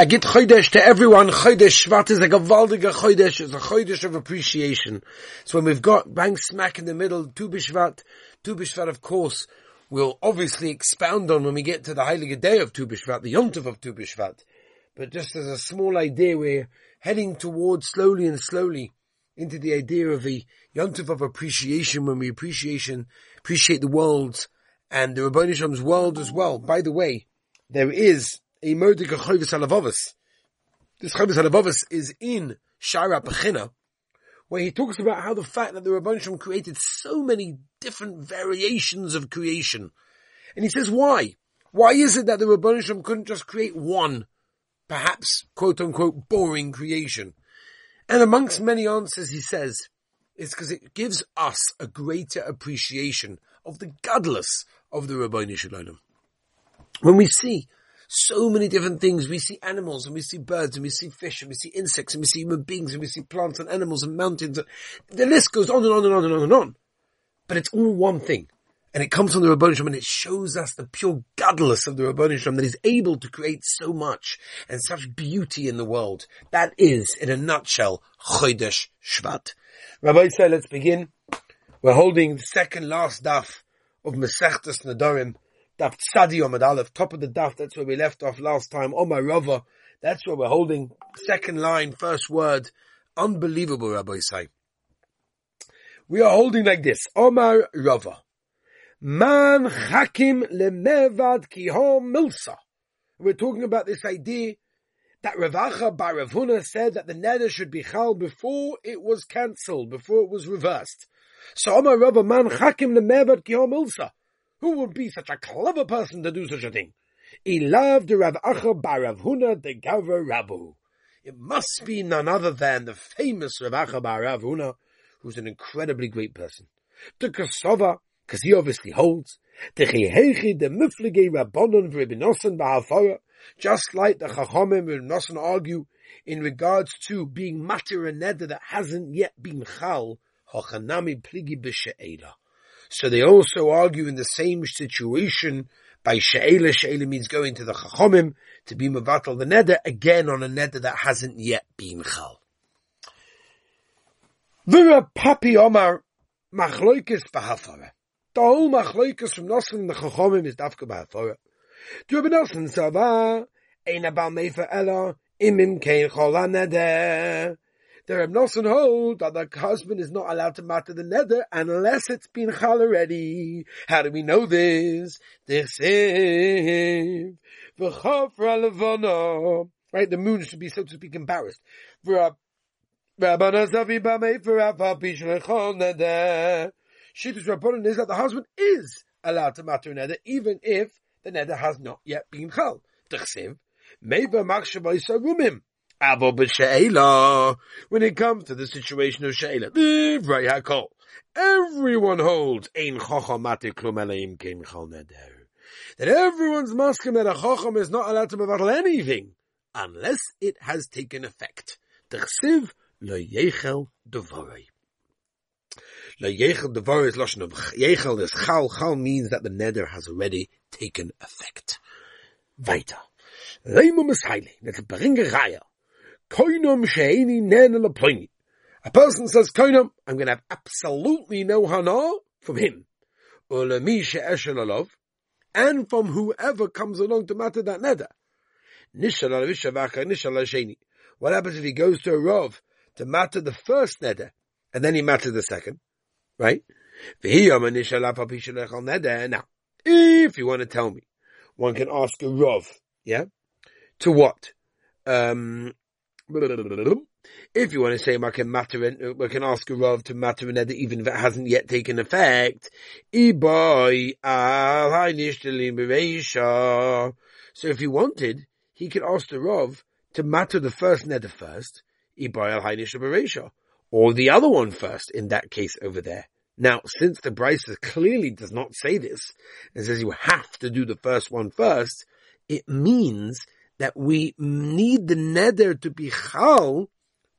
I get Chodesh to everyone. Chodesh Shvat is a gewaldige Chodesh. It's a Chodesh of appreciation. So when we've got bang smack in the middle, Tu B'Shvat, Tu B'Shvat of course, we'll obviously expound on when we get to the Heilige Day of Tu B'Shvat, the Yontif of Tu B'Shvat. But just as a small idea, we're heading towards slowly and slowly into the idea of the Yontif of appreciation when we appreciation, appreciate the world and the Rabbi Shalom's world as well. By the way, there is a Mordecai Chovis Halavavas. This Chovis Halavavas is in Shara Pechina, where he talks about how the fact that the Rabban Shalom created so many different variations of creation. And he says, why? Why is it that the Rabban Shalom couldn't just create one, perhaps, quote unquote, boring creation? And amongst many answers, he says, it's because it gives us a greater appreciation of the godless of the Rabbi Shalom. When we see so many different things. We see animals and we see birds and we see fish and we see insects and we see human beings and we see plants and animals and mountains. The list goes on and on and on and on and on. But it's all one thing. And it comes from the Rabban and it shows us the pure godless of the Rabban that is able to create so much and such beauty in the world. That is, in a nutshell, Chodesh Shvat. Rabbi said, let's begin. We're holding the second last daf of Masechtas Nedarim, Daf Tzadi Omad Aleph, top of the daf, that's where we left off last time. Omar Rava, that's where we're holding. Second line, first word. Unbelievable, Rabbi say. We are holding like this. Omar Rava. Man Hakim Lemevad Kiho Milsa. We're talking about this idea that Rav Acha Barav Huna said that the neder should be chal before it was cancelled, before it was reversed. So Omar Rava Man Hakim Lemevad Kiho Milsa. Who would be such a clever person to do such a thing? He loved Rav Acha Barav Huna de Gavra Rabu. It must be none other than the famous Rav Acha Barav Huna, who's an incredibly great person. The Kosova, because he obviously holds, the Chehechi, the Miflige Rabbonon V'Ribinosan Ba'afara, just like the Chachomim V'Ribinosan argue in regards to being matir and neder that hasn't yet been chal, Hochanami Pligi B'She'ela. So they also argue in the same situation by She'ela. She'ela means going to the Chachomim to be Mavatal the Neder, again on a Neder that hasn't yet been Chal. Vira Papi Omar Machloikis Bahafara. The whole Machloikis from Nosson the Chachomim is Dafka Bahafara. Du Rabbi Nosson Sava, Ein Abal Mefer Ella, Imim Kein Chol HaNeder. The Reb Nosson hold that the husband is not allowed to matter the nether unless it's been chal already. How do we know this? This is Right, the moon should be, so to speak, embarrassed. Shittus Rabbanon is that the husband is allowed to matter nether even if the nether has not yet been chal. Tchsiv, meva machshavay sarumim. When it comes to the situation of she'ela. Everyone holds ein matik klum eleim kein. That everyone's masking that a chacham is not allowed to mevatel anything unless it has taken effect. T'chsiv lo yechel devorei. Lo yechel devorei is lashon of yechel is chal. Chal means that the neder has already taken effect. Weiter. Mishaili. A beringeraya. Koinum nen A person says, Koinum, I'm going to have absolutely no hana from him. And from whoever comes along to matter that neder. What happens if he goes to a rov to matter the first neder, and then he matters the second? Right? Now, if you want to tell me, one can ask a rov, yeah? To what? Um, if you want to say I can matter, uh, we can ask a Rav to matter an even if it hasn't yet taken effect. So if he wanted, he could ask the Rav to matter the first neder first, or the other one first in that case over there. Now, since the Brisa clearly does not say this, and says you have to do the first one first, it means that we need the neder to be chal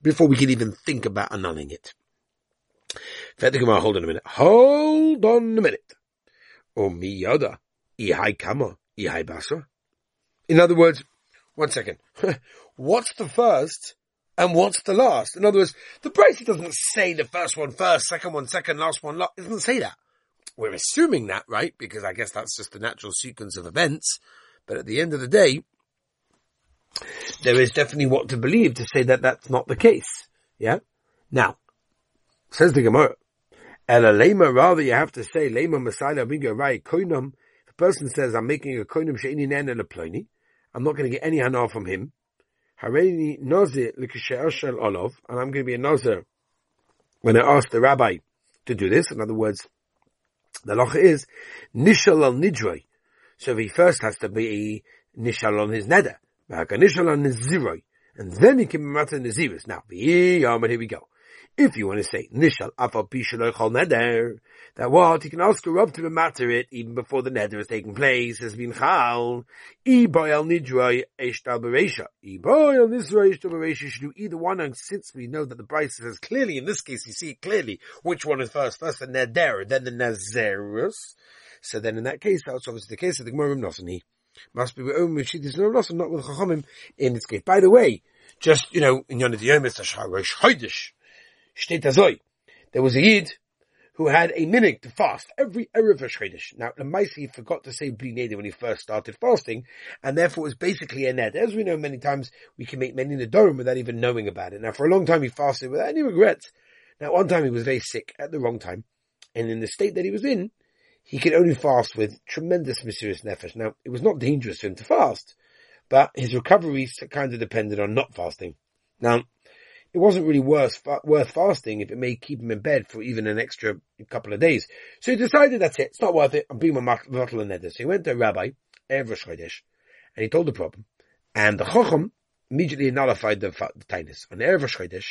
before we can even think about annulling it. Hold on a minute. Hold on a minute. Miyada, kama, ihai basa. In other words, one second. what's the first and what's the last? In other words, the Brisa doesn't say the first one first, second one second, last one last. It doesn't say that. We're assuming that, right? Because I guess that's just the natural sequence of events. But at the end of the day, there is definitely what to believe to say that that's not the case. Yeah? Now, says the Gemara, Ela lema, rather you have to say, lema Messiah binga rai koinam. The person says, I'm making a koinam she'ini nen ploni. I'm not going to get any hana from him. Hareini nazir l'kishe'ashel olov. And I'm going to be a nazir when I ask the rabbi to do this. In other words, the loch is, nishal al nidroi. So he first has to be nishal on his neder. And then he can be matter naziris. Now, here we go. If you want to say nishal afal pishaloichol neder, that what you can ask a rub to matter it even before the neder has taken place has been chal. Iboy al nidroi eshtal beresha. Iboy al nidroi eshtal beresha should do either one. And since we know that the Brisa says clearly, in this case, you see clearly which one is first. First the neder, then the nazerus. So then in that case, that's obviously the case of the Gemara Nosani. Must be with Om Mishidis no not with Chachamim in this case. By the way, just, you know, in Yonah Yom, it's a Sharash Hoidish. Shteit Azoi. There was a Yid who had a minute to fast every Erev Chodesh. Now, the Maisi forgot to say Bli when he first started fasting, and therefore it was basically a net. As we know many times, we can make many Nedorim without even knowing about it. Now, for a long time he fasted without any regrets. Now, one time he was very sick at the wrong time, and in the state that he was in, he could only fast with tremendous mesirus nefesh. Now, it was not dangerous for him to fast, but his recovery kind of depended on not fasting. Now, it wasn't really worth, worth fasting if it may keep him in bed for even an extra couple of days. So he decided that's it. It's not worth it. I'm being my bottle and So he went to a rabbi, Erev and he told the problem. And the Chacham immediately nullified the, the tinus. On Erev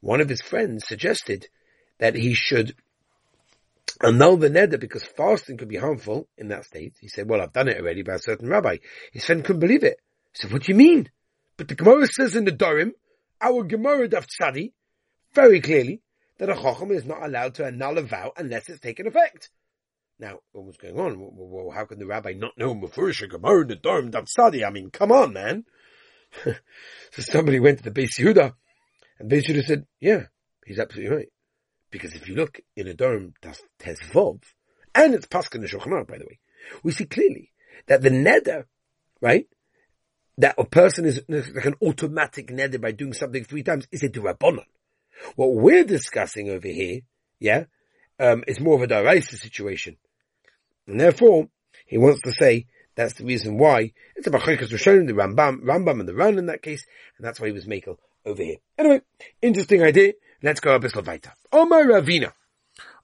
one of his friends suggested that he should annul the neder because fasting could be harmful in that state. He said, well, I've done it already by a certain rabbi. His friend couldn't believe it. He said, what do you mean? But the Gemara says in Nedarim, our Gemara Daf Tzadi, very clearly, that a Chacham is not allowed to annul a vow unless it's taken effect. Now, what was going on? Well, how can the rabbi not know Mefurish Gemara in Nedarim Daf Tzadi? I mean, come on, man. so somebody went to the Beis Yehuda, and Beis Yehuda said, yeah, he's absolutely right. Because if you look in a Daf Tezvov, and it's Paskin and Shulchan by the way, we see clearly that the neder, right, that a person is like an automatic neder by doing something three times is a durabonon. What we're discussing over here, yeah, um, is more of a daraisa situation. And therefore, he wants to say that's the reason why it's a bachikas Rishonim, the Rambam, Rambam and the Ran in that case, and that's why he was makel over here. Anyway, interesting idea. Let's go a bit weiter. Omar Ravina.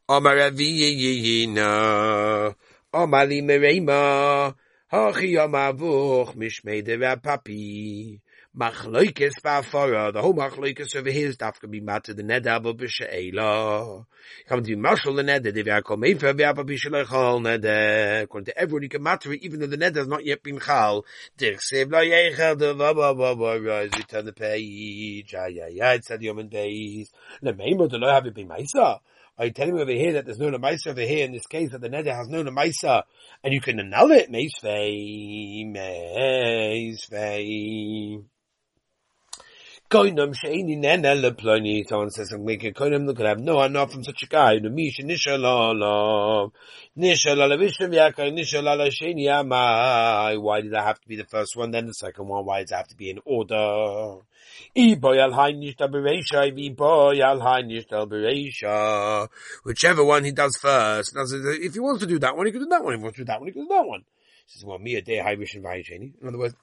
Omar Ravina. Omar Limerema. Hachi Yom Avuch Mishmei Derapapi. Machloikis Bafara. The whole Machloikis over here is dafka be matter the ned abo b'she'ela. Come to marshal the ned, they are called Mefer v'apa b'she'lechal ned. Eh, according to everyone, you can matter even though the ned has not yet been chal. Dirk sev lo yechel de va va va va rise, return the page. Ay ay ay, it said yom and days. Lemeimo de lo have it been Maisa. Are you telling me over here that there's no Lamaisa over here in this case that the neder has no Lamaisa and you can annul it? Meisvei, Meisvei. Nena leploni. Someone says I'm making koinam that could have no enough from such a guy. Amai. Why did I have to be the first one then the second one? Why does it have to be in order? Whichever one he does first. If he wants to do that one, he can do that one. If he wants to do that one, he can do that one. He says, well, me a day In other words,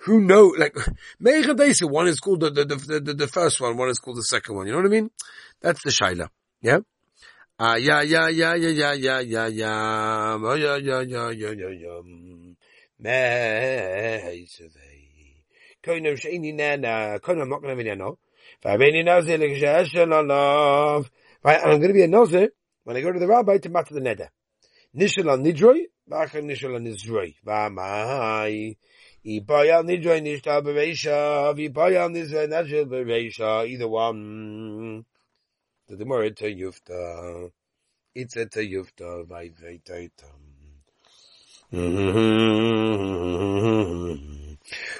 who know, like, Mecha one is called the, the, the, the, first one, one is called the second one. You know what I mean? That's the Shaila. Yeah? Ah, uh, yeah, yeah, yeah, yeah, yeah, yeah, yeah, yeah, oh, yeah, yeah, yeah, yeah, yeah, yeah, Meisavei. Koinam she'ini nana. Koinam, I'm not going to be a no. V'aveni nazir l'kshashan alav. Right, and I'm going to be a nazir when I go to the rabbi to matter the neder. Nishal al nidroi, v'achar nishal al nizroi. V'amai. Either one. The It's a Teyufta by Veitaitam.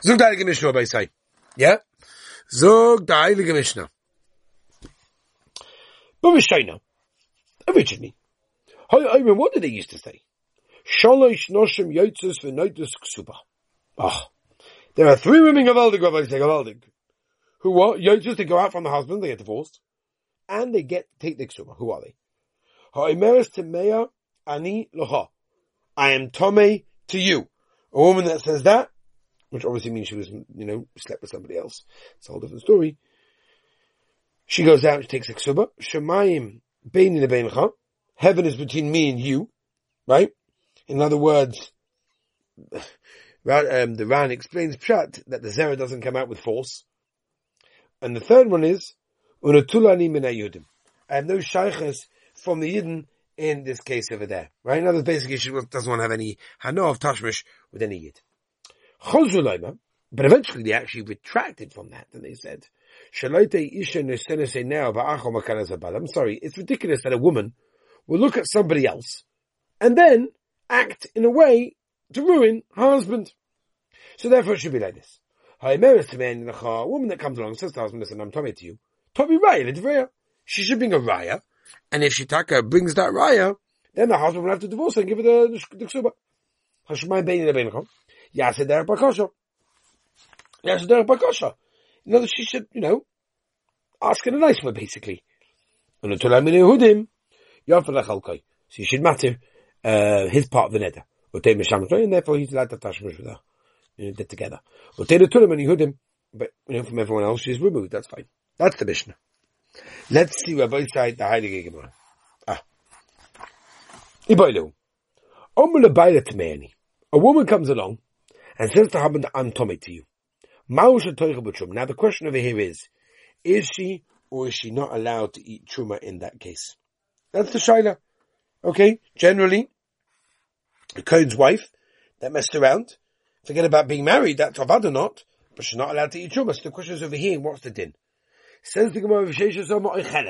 Zug the Mishnah by Sai. Yeah? Zug the Mishnah. But Mishnah. Originally. I mean, what did they used to say? Shalosh noshim yotzes v'noitus ksubah. Ah. There are three women Gavaldig, Rabbi say who what? Yotzes, they go out from the husband, they get divorced, and they get, take the ksuba. Who are they? Ha'imeres temeya ani loha. I am Tome to you. A woman that says that, which obviously means she was, you know, slept with somebody else. It's a whole different story. She goes out, she takes a ksuba. Shemayim beini lebeincha. Heaven is between me and you, right? In other words, um, the Ran explains pshat that the zera doesn't come out with force. And the third one is unatulani min yudim. I have no shaykhs from the Yidden in this case over there, right? Other words, basically, she doesn't want to have any hano of tashmish with any Yid. But eventually they actually retracted from that and they said, I'm sorry, it's ridiculous that a woman will look at somebody else and then act in a way to ruin her husband. So therefore it should be like this. A woman that comes along says to her husband, listen, I'm talking to you. Tobi raya, she should bring a raya, and if Shitaka brings that raya, then the husband will have to divorce her and give her the, the, the ksuba. Hashemai bein derech bakosha. Yaseh derech bakosha. In other she should, you know, ask in a nice way, basically. And until I'm in Yehudim, so you should matter uh, his part of the neder. And therefore he's allowed to touch with her. You know, they're together. But but you know, from everyone else, she's removed. That's fine. That's the Mishnah. Let's see where both sides the Heilige Gemara. Ah. Iboilu. A woman comes along and says to husband, I'm Tommy to you. Now the question over here is, is she or is she not allowed to eat truma in that case? That's the shaila. Okay, generally, Cohen's wife that messed around, forget about being married, that's avad or not, but she's not allowed to eat truma. The question is over here, what's the din? Says the Gemara,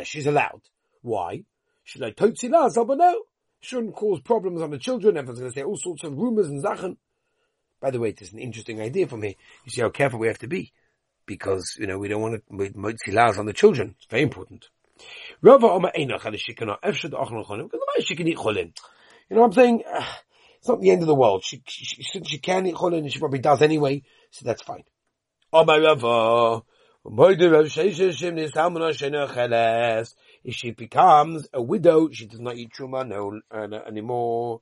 she's allowed. Why? She's like, Totzi but no. Shouldn't cause problems on the children. Everyone's going to say all sorts of rumors and zachen. By the way, it's an interesting idea from here. You see how careful we have to be. Because, you know, we don't want to motzilaz on the children. It's very important. You know what I'm saying? Ah, It's not the end of the world. She, she, she, she can eat cholin and she probably does anyway, so that's fine. If she becomes a widow, she does not eat truma no, uh, anymore.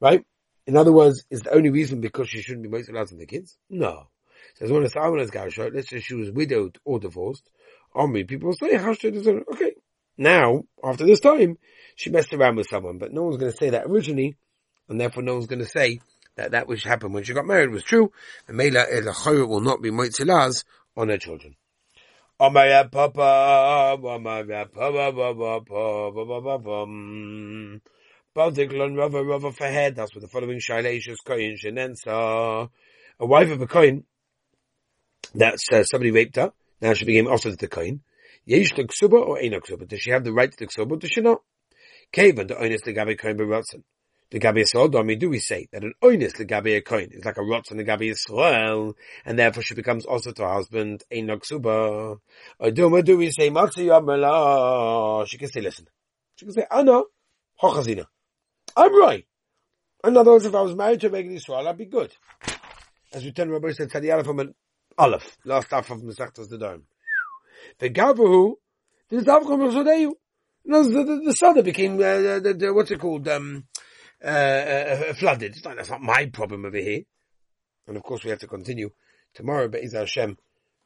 Right? In other words, is the only reason because she shouldn't be most allowed to the kids? No. Says one of Salmon's Garsha, let's say she was widowed or divorced. Omri, people say, okay. Now, after this time, she messed around with someone, but no one's going to say that originally, and therefore no one's going to say that that which happened when she got married was true, and Mela El will not be Moitzilaz on her children. That's what the following. A wife of a Koyin, that's uh, somebody raped her. Now she became also the Koyin. Yesh the Ksuba or Eno Ksuba? Does she have the right to the Ksuba? Does she not? Kavan the Oinus the Gabi Koyin Berotzen. The Gabi Yisrael, do we say that an oinus the Gabi coin is like a rot on the Gabi Yisrael, and therefore she becomes also to her husband a noksuba. Or do, do we say Matzi Yamela? She can say, listen. She can say, Anna, Hochazina. I'm right. In other words, if I was married to a Megan Yisrael, I'd be good. As we turn Rabbi said, Tzadi from an Aleph, last half of Mesachtas the Dome. The Gavahu, the Zavchom Rosodeyu. No, the, the, the son became, uh, the, the, what's it called, um, uh, uh, flooded. It's not, that's not my problem over here. And of course we have to continue tomorrow, Be'ez Hashem,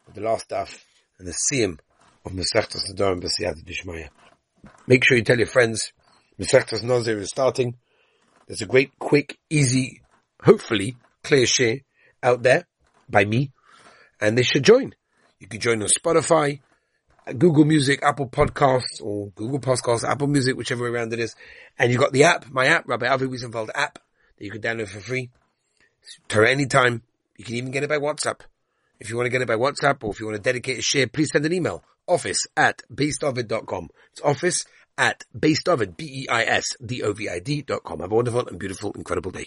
with the last stuff and the siyum of Masechtas Nedarim B'Siyat Dishmaya. Make sure you tell your friends, Masechtas Nazir is starting. There's a great, quick, easy, hopefully, clear share out there by me, and they should join. You can join on Spotify, Google Music, Apple Podcasts, or Google Podcasts, Apple Music, whichever way around it is. And you've got the app, my app, Rabbi Avi Wiesenfeld app, that you can download for free. Torah anytime. You can even get it by WhatsApp. If you want to get it by WhatsApp, or if you want to dedicate a share, please send an email. Office at beisdovid.com. It's office at beisdovid, B-E-I-S-D-O-V-I-D dot com. Have a wonderful and beautiful, incredible day.